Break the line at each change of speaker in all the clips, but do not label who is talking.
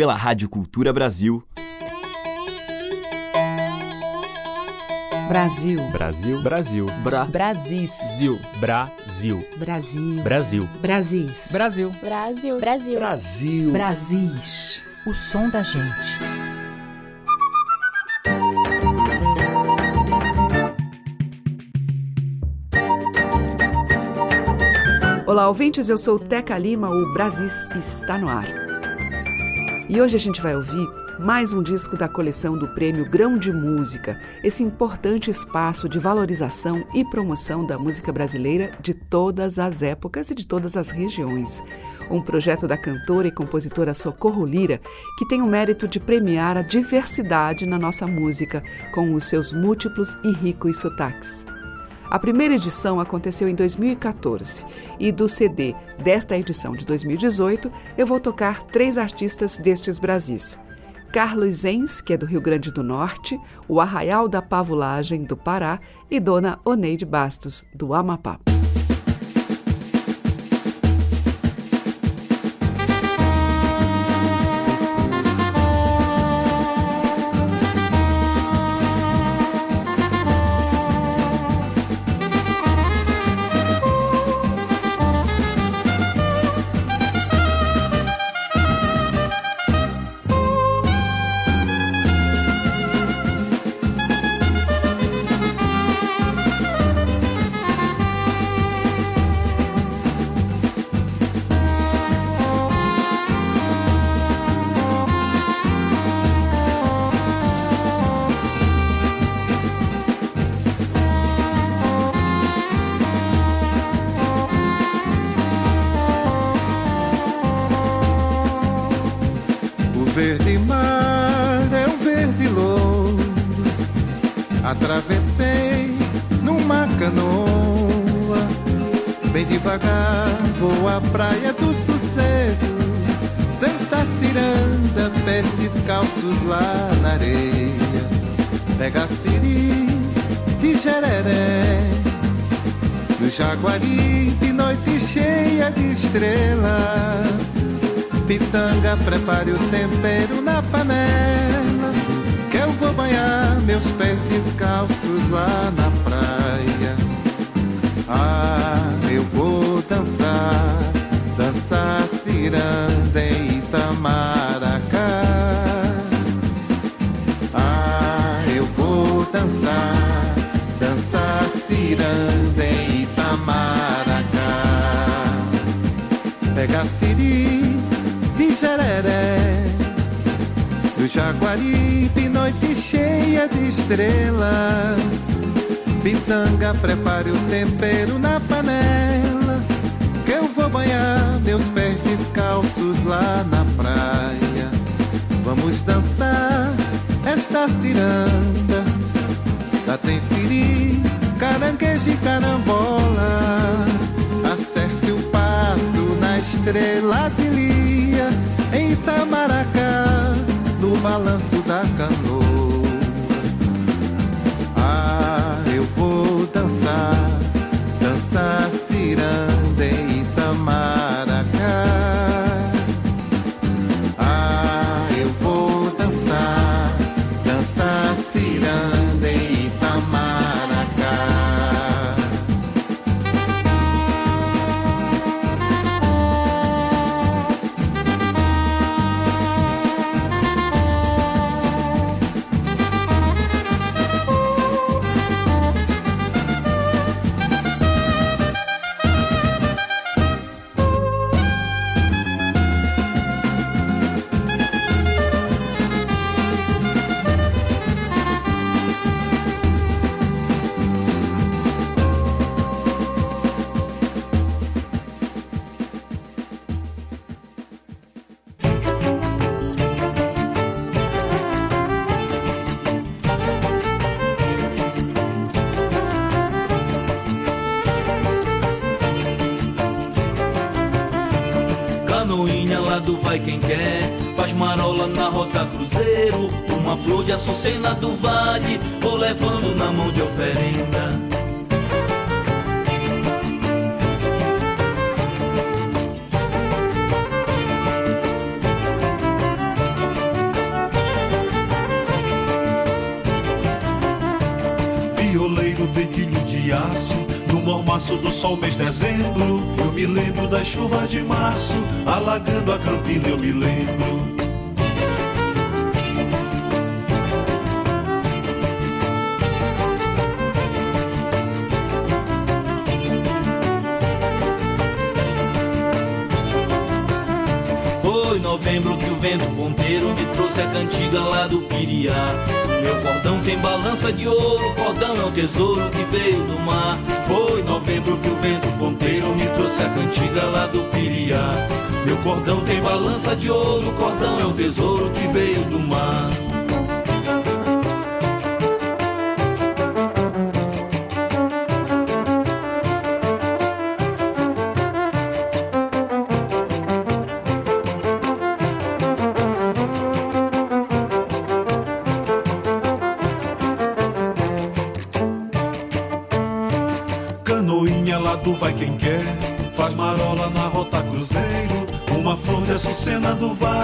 pela Rádio Cultura Brasil.
Brasil.
Brasil. Brasil.
Bra. Brasis.
Zil. Brasil.
Brasil.
Brasil.
Brasis.
Brasil.
Brasil. Brasil.
Brasil.
Brasis. O som da gente. Olá, ouvintes. Eu sou Teca Lima. O Brasis está no ar. E hoje a gente vai ouvir mais um disco da coleção do Prêmio Grão de Música, esse importante espaço de valorização e promoção da música brasileira de todas as épocas e de todas as regiões. Um projeto da cantora e compositora Socorro Lira, que tem o mérito de premiar a diversidade na nossa música, com os seus múltiplos e ricos sotaques. A primeira edição aconteceu em 2014 e do CD desta edição de 2018 eu vou tocar três artistas destes Brasis. Carlos Enz, que é do Rio Grande do Norte, o Arraial da Pavulagem, do Pará, e Dona Oneide Bastos, do Amapá.
Descalços lá na areia. Pega siri de gereré. No Jaguari de noite cheia de estrelas. Pitanga, prepare o tempero na panela. Que eu vou banhar meus pés descalços lá na praia. Ah, eu vou dançar, dançar ciranda em Itamaracá. dançar, dançar ciranda em Itamaracá. Pega siri de Jereré, do Jaguaribe, noite cheia de estrelas. Pitanga, prepare o tempero na panela, que eu vou banhar meus pés descalços lá na praia. Vamos dançar esta ciranda Lá tem siri, caranguejo e carambola. Acerte o passo na estrela de Lia, em Itamaracá, no balanço da canoa. Dançar, dançar ciranda
Foi novembro que o vento ponteiro me trouxe a cantiga lá do Piriá. Meu cordão tem balança de ouro, cordão é um tesouro que veio do mar. Foi novembro que o vento ponteiro me trouxe a cantiga lá do Piriá. Meu cordão tem balança de ouro, cordão é um tesouro que veio do mar.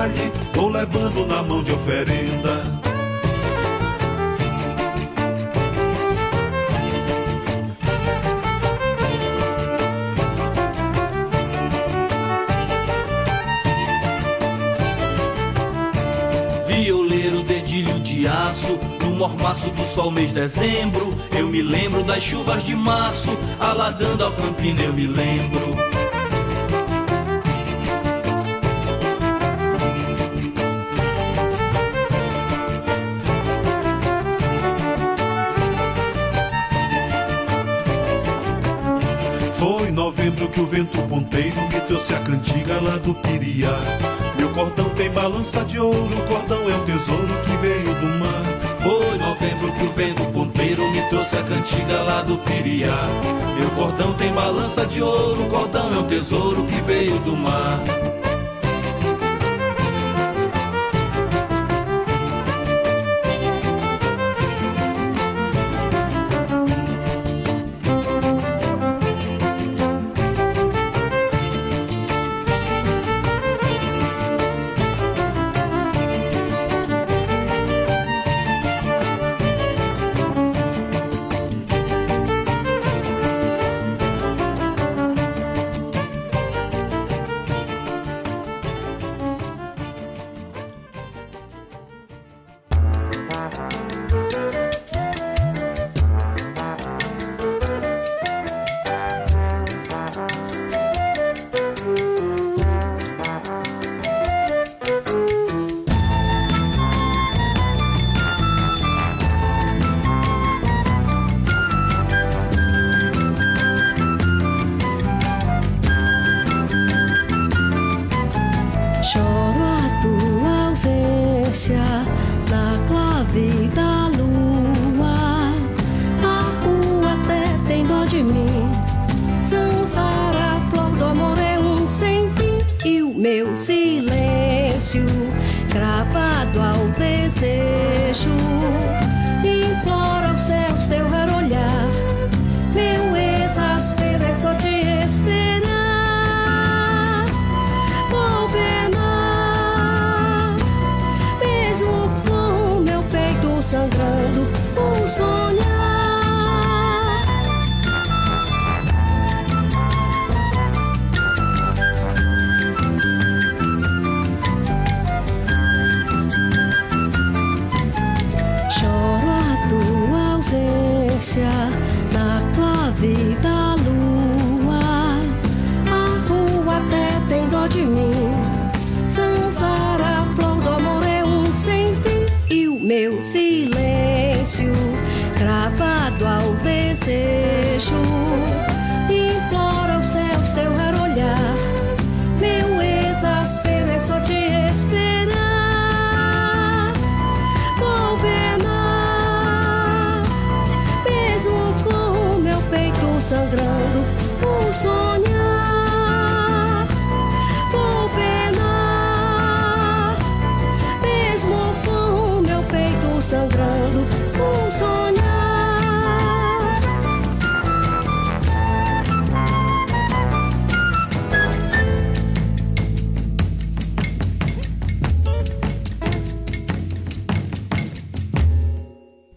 Vale, vou levando na mão de oferenda.
Violeiro, dedilho de aço, no mormaço do sol mês dezembro. Eu me lembro das chuvas de março, alagando a campina, eu me lembro.
Ponteiro me trouxe a cantiga lá do Piriá. Meu cordão tem balança de ouro, o cordão é um tesouro que veio do mar.
Foi novembro que o vento ponteiro me trouxe a cantiga lá do Piriá. Meu cordão tem balança de ouro, o cordão é um tesouro que veio do mar.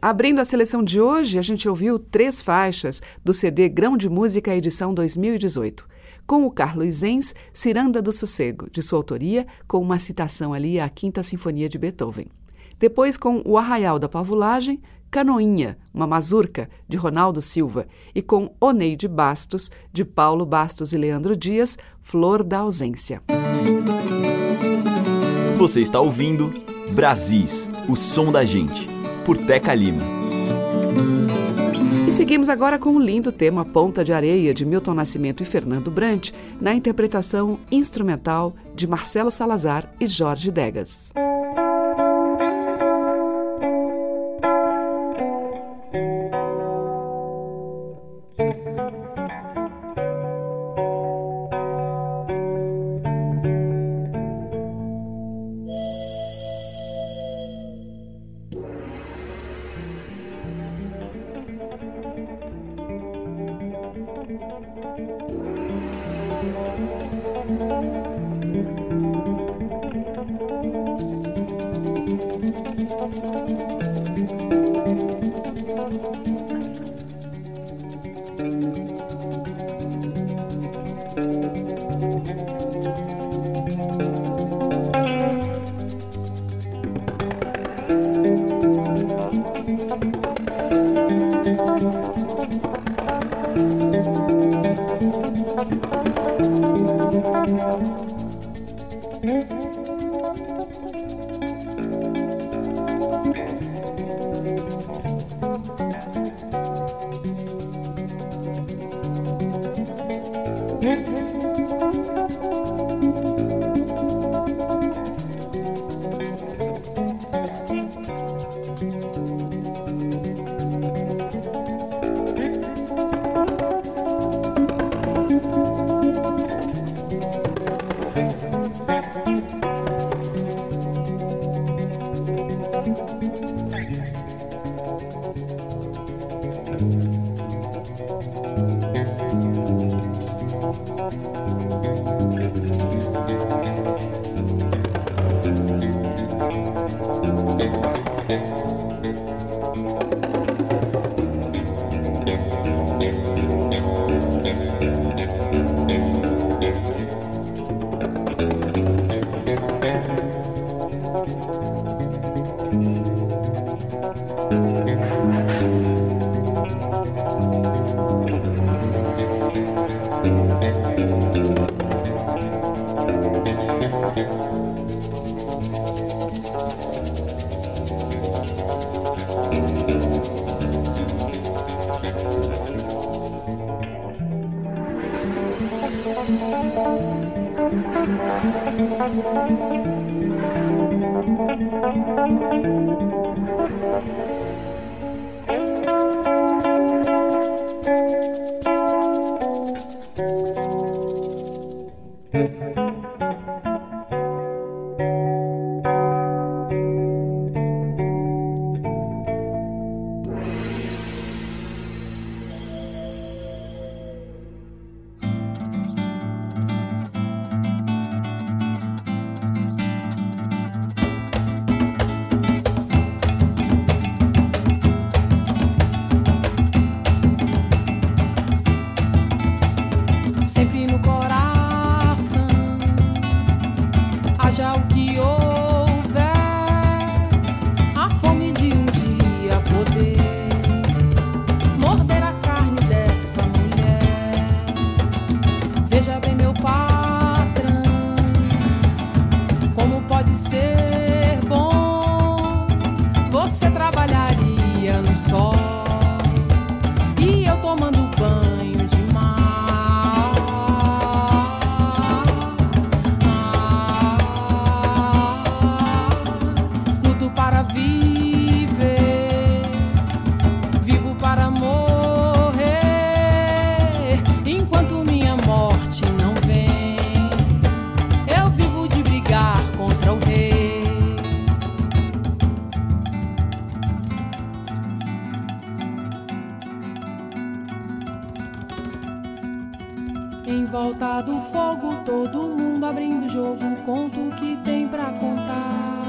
Abrindo a seleção de hoje, a gente ouviu três faixas do CD Grão de Música edição 2018. Com o Carlos Zenz, Ciranda do Sossego, de sua autoria, com uma citação ali à Quinta Sinfonia de Beethoven. Depois com O Arraial da Pavulagem, Canoinha, uma mazurca, de Ronaldo Silva, e com Oneide Bastos, de Paulo Bastos e Leandro Dias, Flor da Ausência.
Você está ouvindo Brasis, o som da gente, por Teca Lima.
E seguimos agora com o lindo tema Ponta de Areia, de Milton Nascimento e Fernando Brant, na interpretação instrumental de Marcelo Salazar e Jorge Degas. jogo, conto o que tem para contar.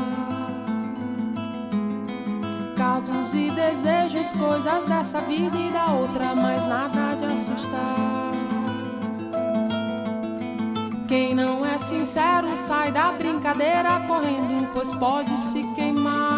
Casos e desejos, coisas dessa vida e da outra, mas nada de assustar. Quem não é sincero sai da brincadeira correndo, pois pode se queimar.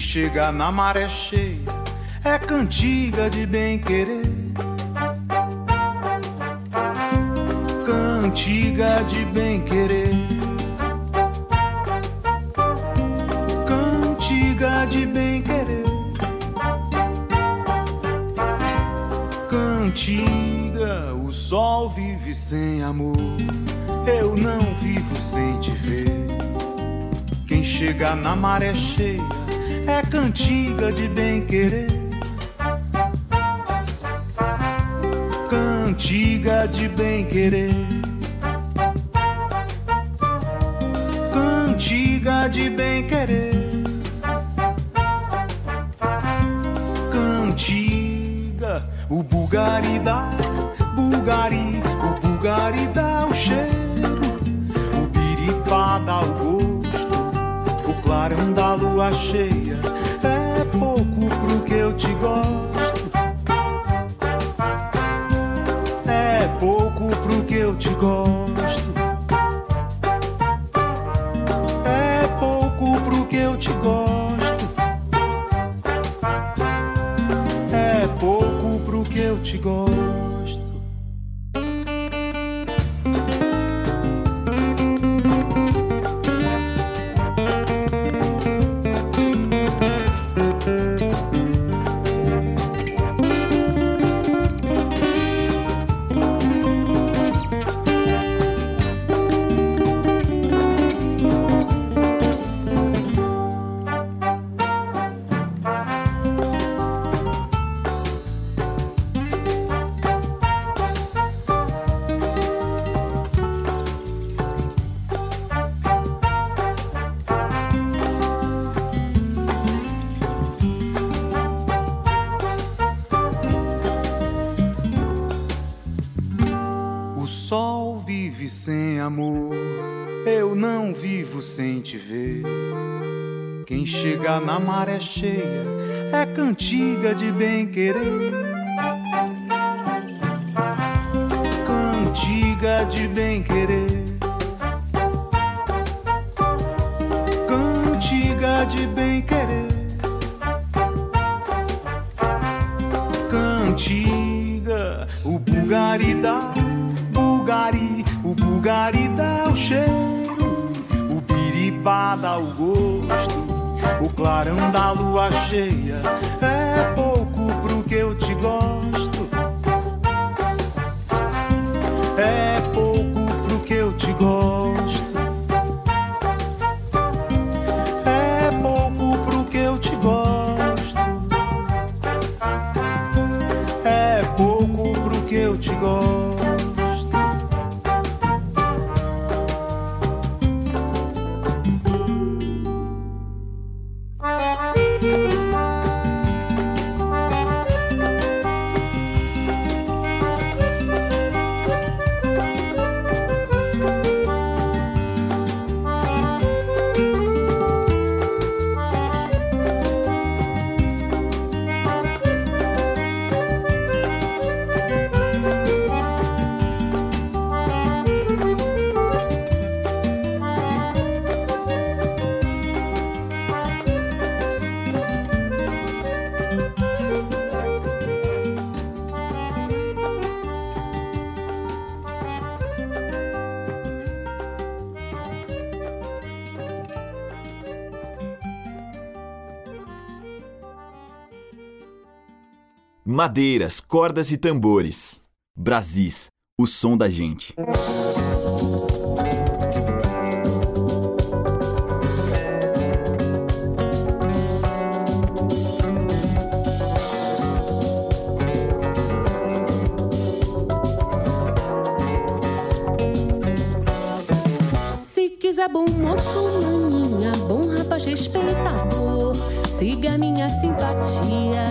Chega na maré cheia é cantiga de bem querer. Cantiga de bem querer. Cantiga de bem querer. Cantiga, o sol vive sem amor. Eu não vivo sem te ver. Quem chega na maré cheia é cantiga de bem querer. Cantiga de bem querer. Cantiga de bem querer. Cantiga, o Bulgari dá, Bulgari, o Bulgari dá o cheiro, o Biripá dá o gosto, o clarão da lua cheia pouco pro que eu te gosto. É pouco pro que eu te gosto. Na maré cheia é cantiga de bem querer. Cantiga de bem querer. Cantiga de bem querer. Cantiga o Bulgari dá, Bulgari, o Bulgari dá o cheiro, o Biribá dá o gosto, o clarão da lua cheia é pouco pro que eu te gosto.
Madeiras, cordas e tambores. Brasis, o som da gente.
Se quiser bom moço, maninha, bom rapaz respeitador, siga minha simpatia,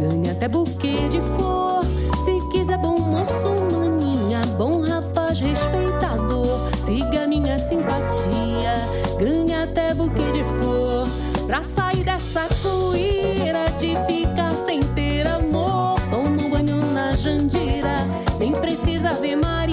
ganha até buquê de flor. Se quiser bom moço, maninha, bom rapaz respeitador, siga minha simpatia, ganha até buquê de flor. Pra sair dessa poeira de ficar sem ter amor, toma um banho na Jandira, nem precisa ver Maria,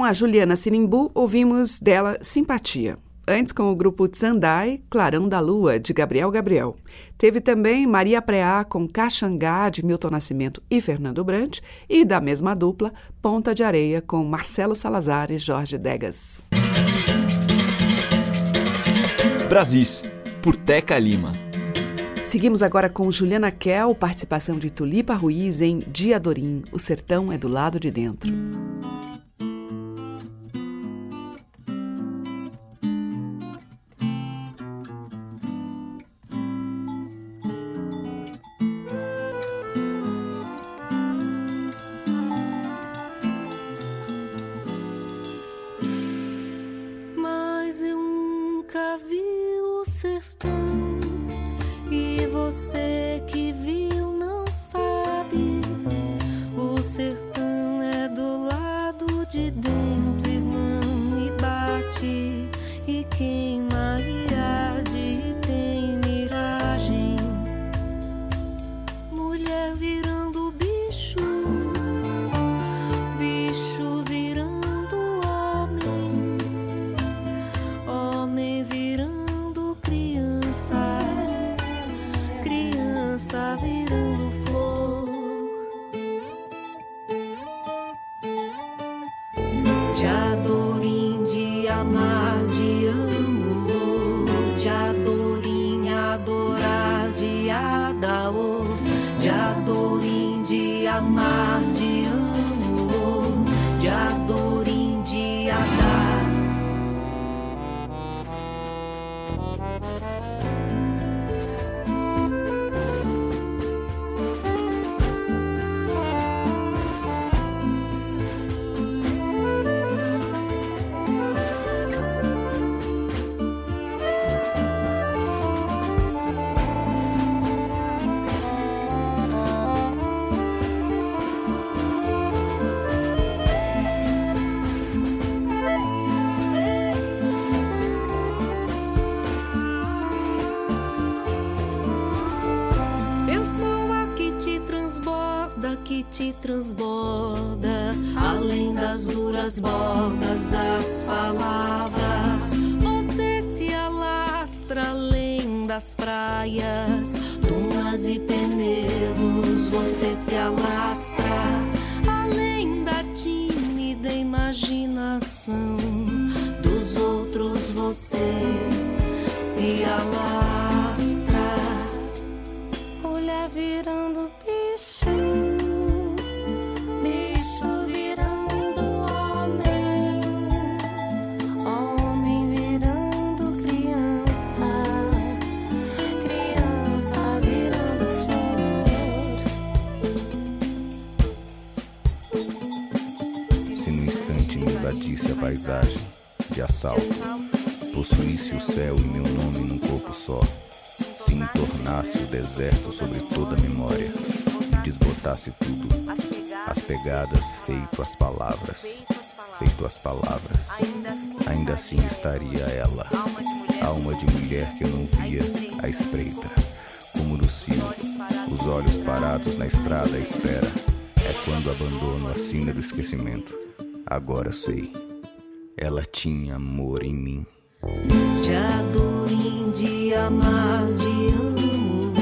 Com a
Juliana Sinimbu, ouvimos dela Simpatia. Antes, com o grupo Tsandai, Clarão da Lua, de Gabriel Gabriel. Teve também Maria Preá com Caxangá, de Milton Nascimento e Fernando Brant. E da mesma dupla, Ponta de Areia, com Marcelo Salazar e Jorge Degas.
Brasis, por Teca Lima.
Seguimos agora com Juliana Kell, participação de Tulipa Ruiz em Diadorim, O Sertão é do Lado de Dentro.
você
que viu não sabe. O ser paisagem de assalto, possuísse o céu e meu nome num corpo só, se me tornasse o deserto sobre toda a memória. E desbotasse tudo, as pegadas feito as palavras, feito as palavras, ainda assim estaria ela, alma de mulher que eu não via à espreita, como no cio, os olhos parados na estrada à espera, é quando abandono a sina do esquecimento. Agora sei, ela tinha amor em mim.
De adorim, de amar, de amo,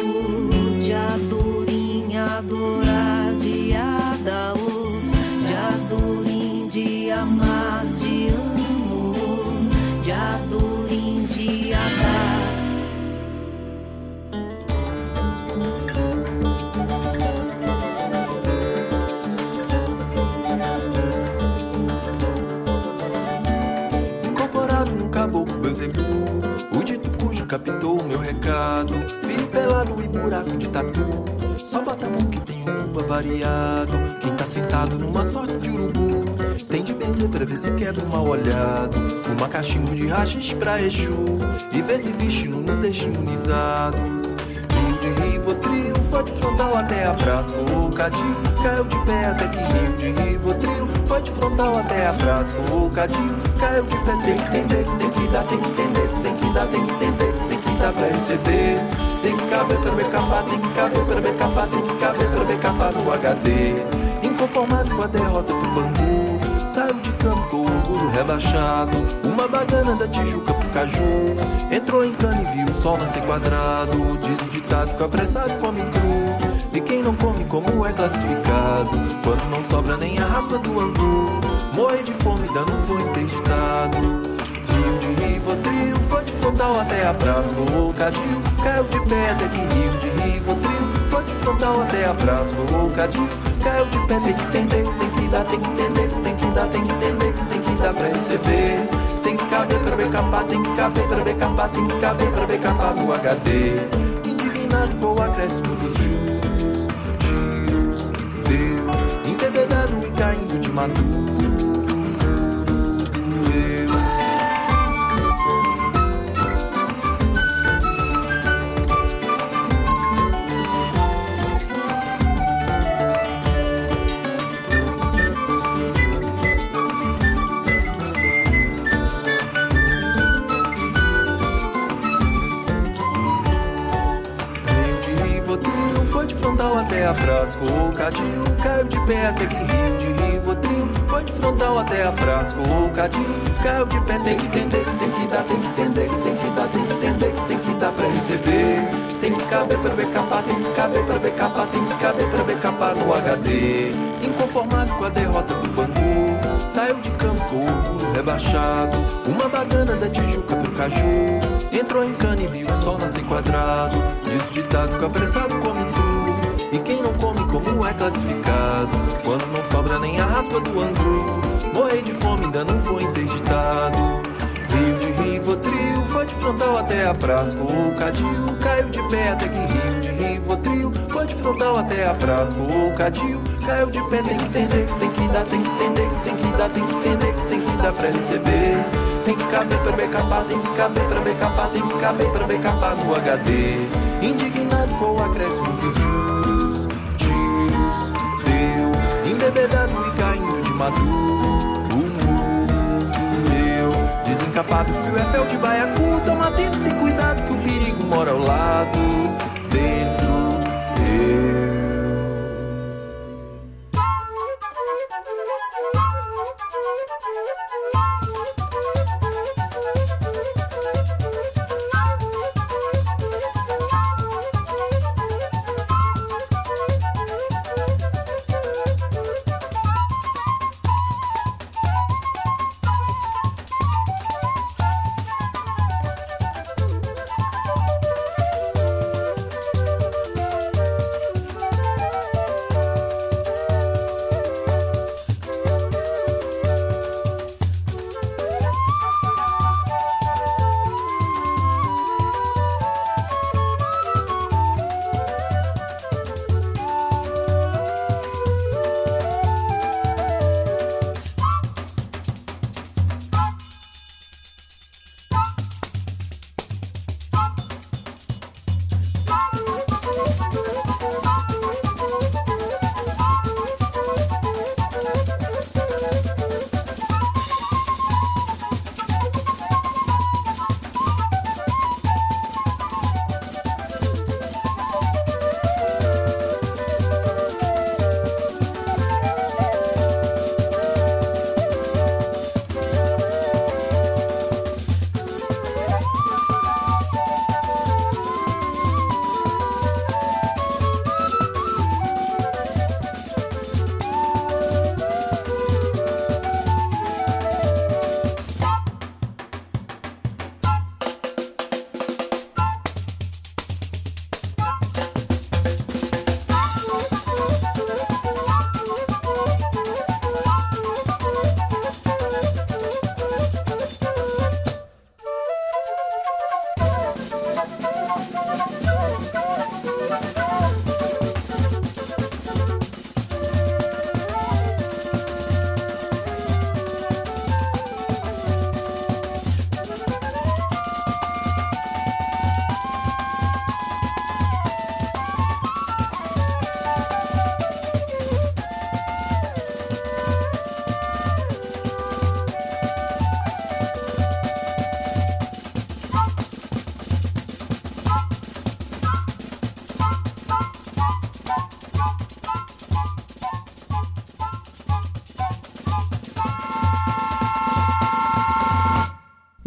de adorim, adorar,
buraco de tatu. Só bota a mão que tem um cuba variado. Quem tá sentado numa sorte de urubu Tem de benzer pra ver se quebra o mal olhado. Fuma cachimbo de rachis pra Exu E vê se vixe não nos deixa imunizados Rio de Rivotril, foi de frontal até abraço O cadinho caiu de pé até que Rio de Rivotril Foi de frontal até abraço O cadinho caiu de pé Tem que entender, tem que dar, tem que entender Tem que dar, tem que entender, tem que dar pra receber Tem que caber pra me capar no HD Inconformado com a derrota pro Bangu. Saiu de campo com o orgulho rebaixado. Uma bagana da Tijuca pro Caju. Entrou em cana e viu o sol nascer quadrado. Diz o ditado que o apressado come cru. E quem não come como é classificado. Quando não sobra nem a raspa do angu. Morre de fome, dando foi interditado. Rio de Rivotril, foi de frontal até abraço O cadinho caiu de pé até que Rio de Rivotril. Foi de frontal até abraço O cadinho caiu de pé, tem que entender Tem que dar, tem que entender, tem que dar, tem que entender Tem que dar pra receber. Tem que caber pra capar, tem que caber pra capar Tem que caber pra capar no HD Indignado com o acréscimo dos juros Tiros, deu. Embebedado e caindo de maduro a praça, o cadinho caiu de pé até que rio de Rivotril. Foi de frontal até a praça, o cadinho caiu de pé, tem que entender, tem que dar, tem que entender, tem que dar, tem que entender, tem que dar pra receber. Tem que caber pra ver capar, tem que caber pra ver capar, tem que caber pra ver capar no HD. Inconformado com a derrota do Bangu, saiu de campo com rebaixado. Uma bagana da Tijuca pro Caju, entrou em cana e viu o sol nascer quadrado. Diz o ditado que apressado come cru. E quem não come como é classificado? Quando não sobra nem a raspa do angu Morrer de fome ainda não foi interditado. Rio de Rivotril foi de frontal até a praça O cadil caiu de pé até que Rio de Rivotril foi de frontal até a praça O cadil caiu de pé, tem que entender, tem que dar, tem que entender, tem que dar, tem que entender, tem que dar pra receber. Tem que caber pra capar, tem que caber pra capar, tem que caber pra capar no HD. Indignado com o acréscimo dos juros, embebedado e caindo de maduro. O mundo eu, desencapado, fio é fel de baiacu. Toma tempo, tem cuidado que o perigo mora ao lado, dentro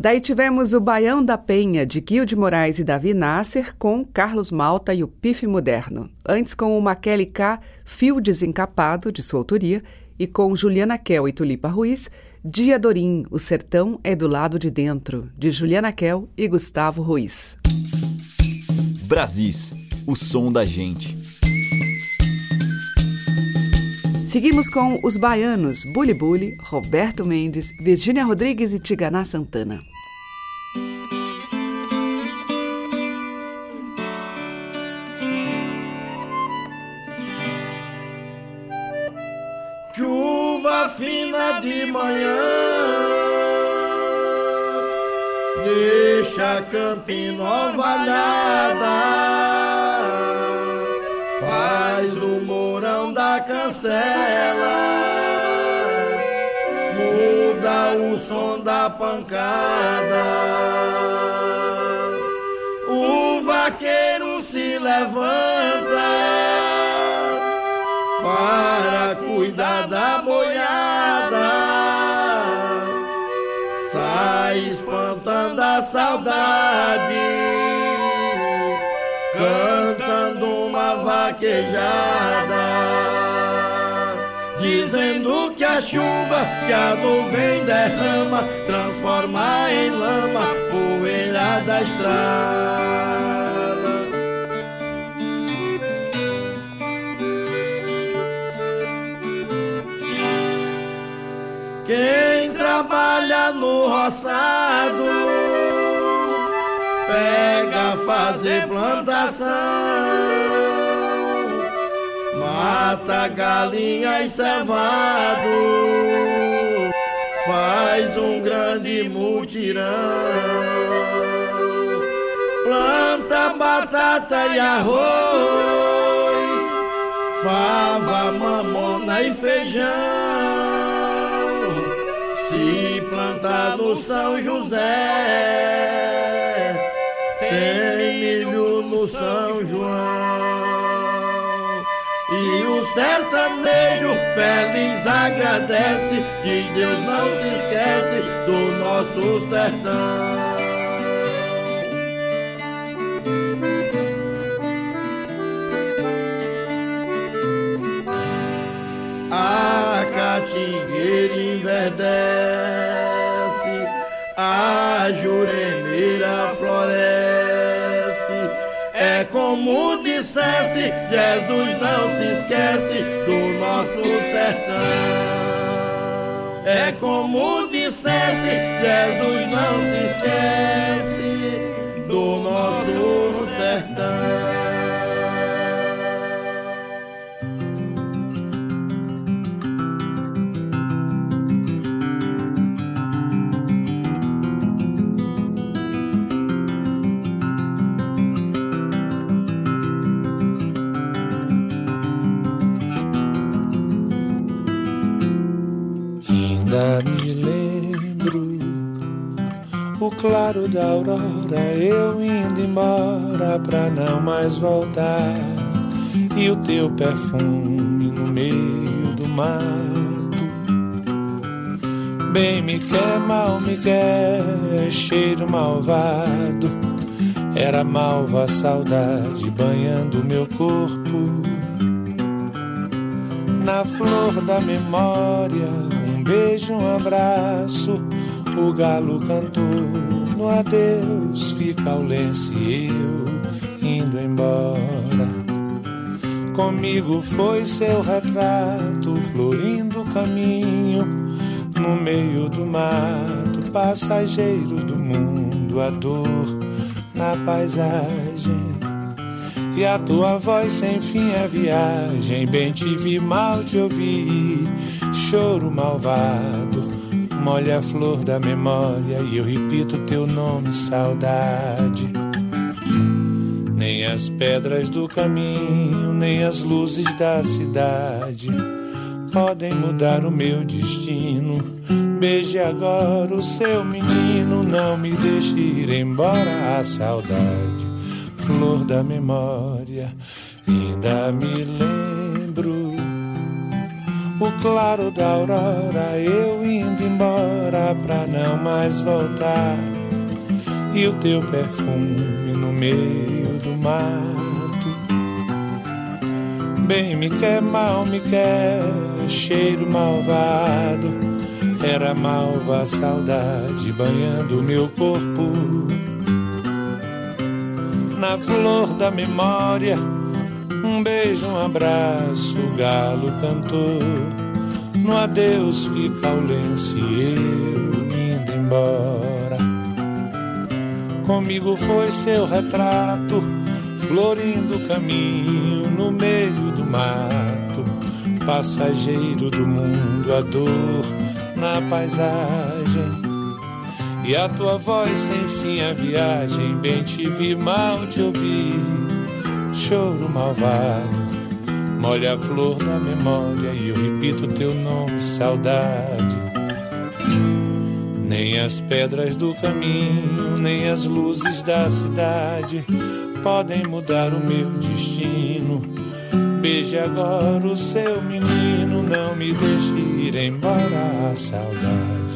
Daí tivemos o Baião da Penha, de Guil de Moraes e Davi Nasser, com Carlos Malta e o Pife Moderno. Antes com o Maquele K, Fio Desencapado, de sua autoria, e com Juliana Kel e Tulipa Ruiz, Dia Dorim, O Sertão é do Lado de Dentro, de Juliana Kel e Gustavo Ruiz.
Brasis, o som da gente.
Seguimos com os baianos Bully Bully, Roberto Mendes, Virgínia Rodrigues e Tiganá Santana.
Chuva fina de manhã Deixa Campina ovalhada da cancela Muda o som da pancada. O vaqueiro se levanta para cuidar da boiada. Sai espantando a saudade, cantando uma vaquejada dizendo que a chuva que a nuvem derrama transforma em lama poeira da estrada. Quem trabalha no roçado pega fazer plantação mata galinha e cevado, faz um grande mutirão, planta batata e arroz, fava, mamona e feijão. Se plantar no São José, tem milho no São João. O sertanejo feliz agradece que Deus não se esquece do nosso sertão. A catingueira enverdece, Jesus não se esquece do nosso sertão. É como dissesse, Jesus não se esquece do nosso sertão.
Ainda me lembro o claro da aurora, eu indo embora pra não mais voltar. E o teu perfume no meio do mato. Bem me quer, mal me quer, cheiro malvado. Era malva saudade banhando meu corpo. Na flor da memória, um beijo, um abraço. O galo cantou no adeus, fica o lenço eu indo embora. Comigo foi seu retrato, florindo o caminho no meio do mato, passageiro do mundo, a dor na paisagem. E a tua voz sem fim é viagem. Bem te vi, mal te ouvi. Choro malvado, molha a flor da memória. E eu repito teu nome, saudade. Nem as pedras do caminho, nem as luzes da cidade podem mudar o meu destino. Beije agora o seu menino, não me deixe ir embora a saudade flor da memória, ainda me lembro. O claro da aurora, eu indo embora pra não mais voltar. E o teu perfume no meio do mato. Bem me quer, mal me quer, cheiro malvado. Era malva a saudade banhando meu corpo na flor da memória. Um beijo, um abraço, o galo cantou. No adeus fica o lenço e eu indo embora. Comigo foi seu retrato, florindo o caminho no meio do mato. Passageiro do mundo, a dor na paisagem. E a tua voz sem fim a viagem, bem te vi, mal te ouvi. Choro malvado, molha a flor da memória e eu repito teu nome, saudade. Nem as pedras do caminho, nem as luzes da cidade podem mudar o meu destino. Beije agora o seu menino, não me deixe ir embora saudade,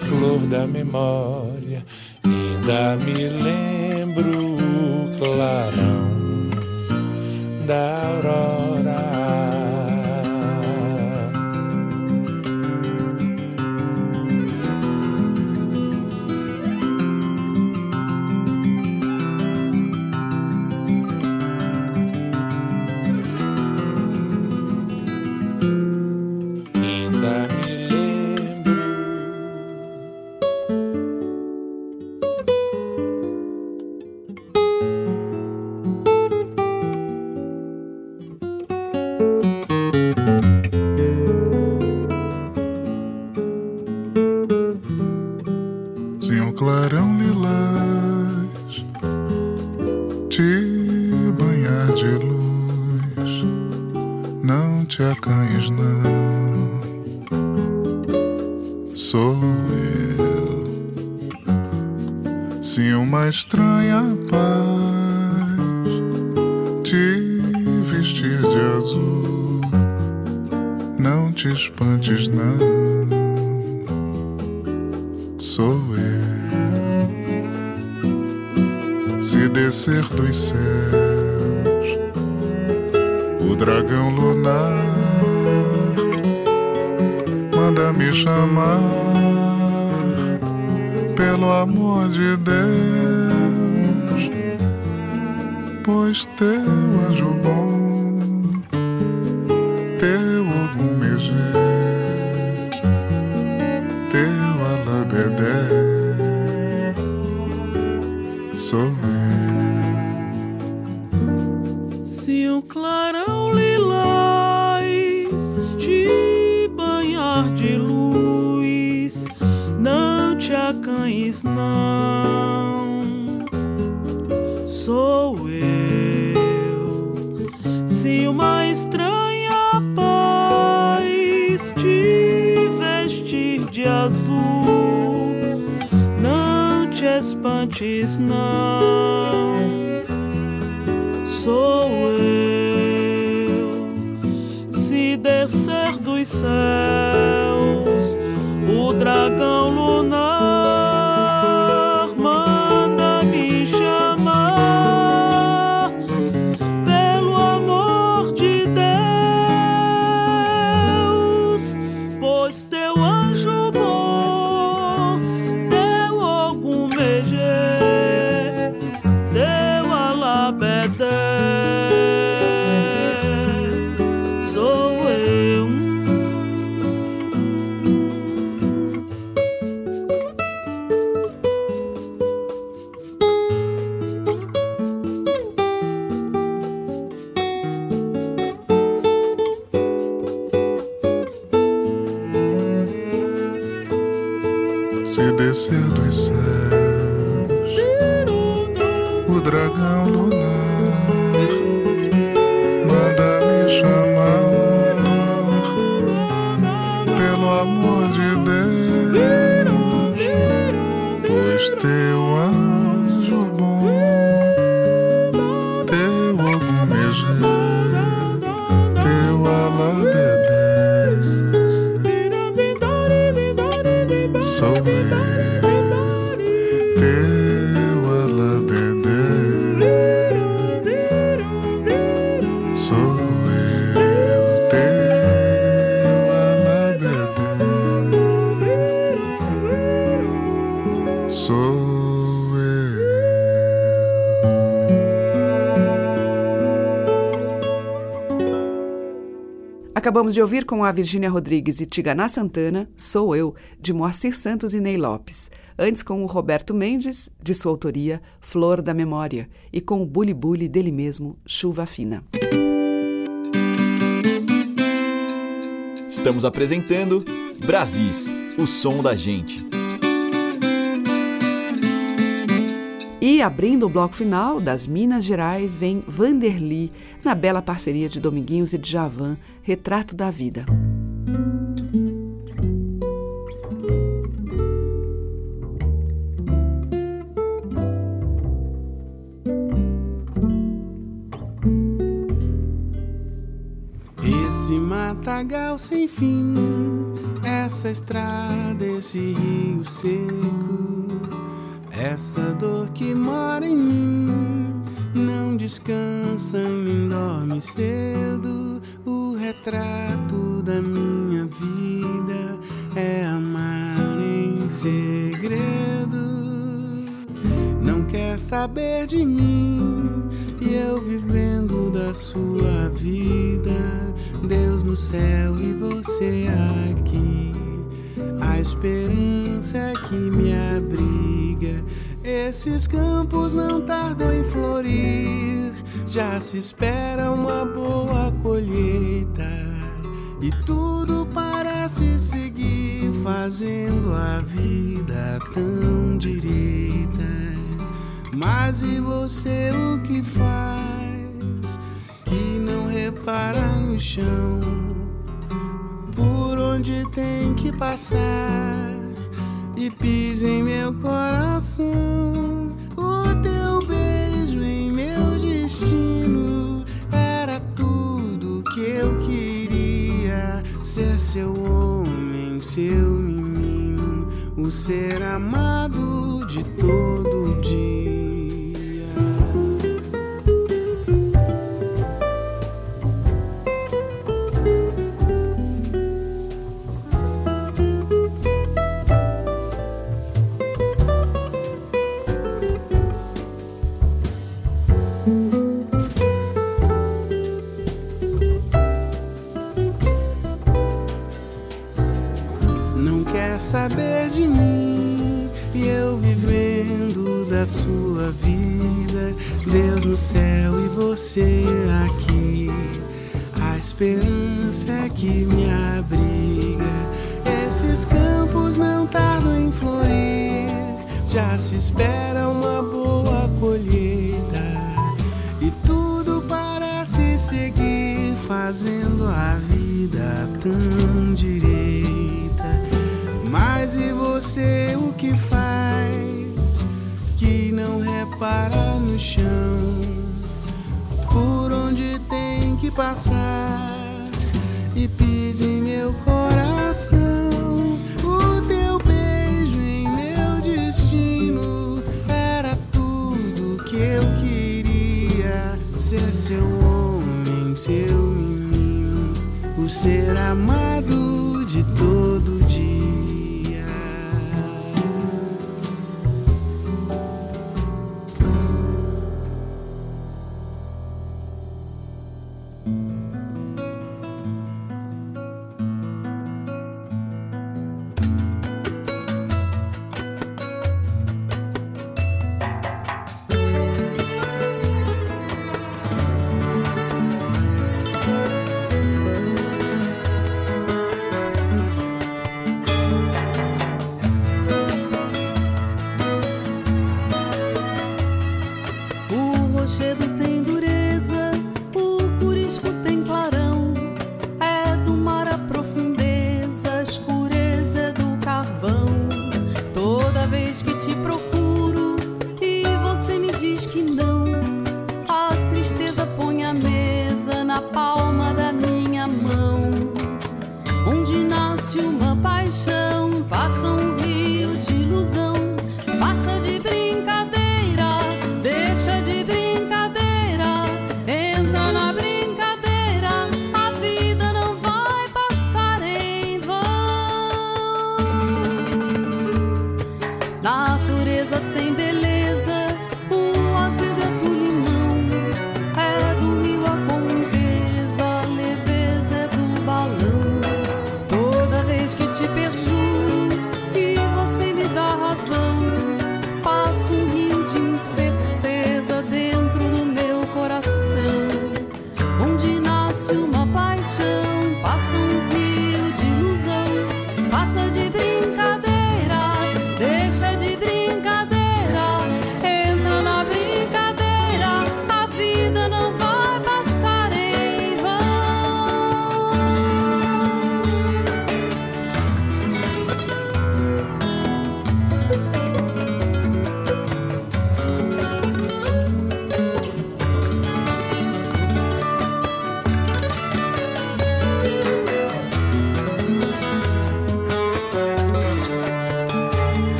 flor da memória. Ainda me lembro o clarão da aurora.
dragão lunar, manda me chamar pelo amor de Deus, pois teu anjo bom, teu espantes, não sou eu.
Se descer dos céus Se descer dos céus. O dragão lunar manda me chamar pelo amor de Deus, pois teu anjo
Acabamos de ouvir com a Virgínia Rodrigues e Tiganá Santana, Sou Eu, de Moacir Santos e Ney Lopes. Antes com o Roberto Mendes, de sua autoria, Flor da Memória. E com o Bully Bully dele mesmo, Chuva Fina.
Estamos apresentando Brasis, o som da gente.
E abrindo o bloco final das Minas Gerais vem Vanderly, na bela parceria de Dominguinhos e Djavan, Retrato da Vida.
manancial sem fim, essa estrada, esse rio seco, essa dor que mora em mim, não descansa nem dorme cedo. O retrato da minha vida é amar em segredo. Não quer saber de mim e eu vivendo da sua vida. Deus no céu e você aqui. Esperança é que me abriga. Esses campos não tardam em florir. Já se espera uma boa colheita. E tudo parece seguir fazendo a vida tão direita. Mas e você o que faz que não repara no chão? Por onde tem que passar e pisa em meu coração? O teu beijo em meu destino era tudo que eu queria ser seu homem, seu menino, o ser amado de todo dia. Saber de mim e eu vivendo da sua vida. Deus no céu e você aqui. A esperança é que me abriga. Esses campos não tardam em florir. Já se espera uma boa colheita. E tudo parece seguir fazendo a vida tão direita. Mas e você o que faz que não repara no chão? Por onde tem que passar e pisa em meu coração? O teu beijo em meu destino era tudo que eu queria ser seu homem, seu menino, o ser amado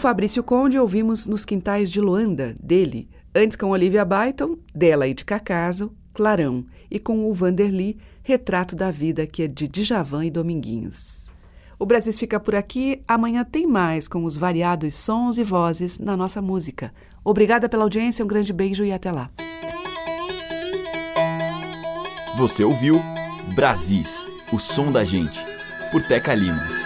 Fabrício Conde, ouvimos Nos Quintais de Luanda, dele. Antes com Olivia Byton, dela e de Cacaso, Clarão. E com o Vanderly, Retrato da Vida, que é de Djavan e Dominguinhos. O Brasil fica por aqui. Amanhã tem mais com os variados sons e vozes na nossa música. Obrigada pela audiência, um grande beijo e até lá.
Você ouviu Brasis, o som da gente, por Teca Lima.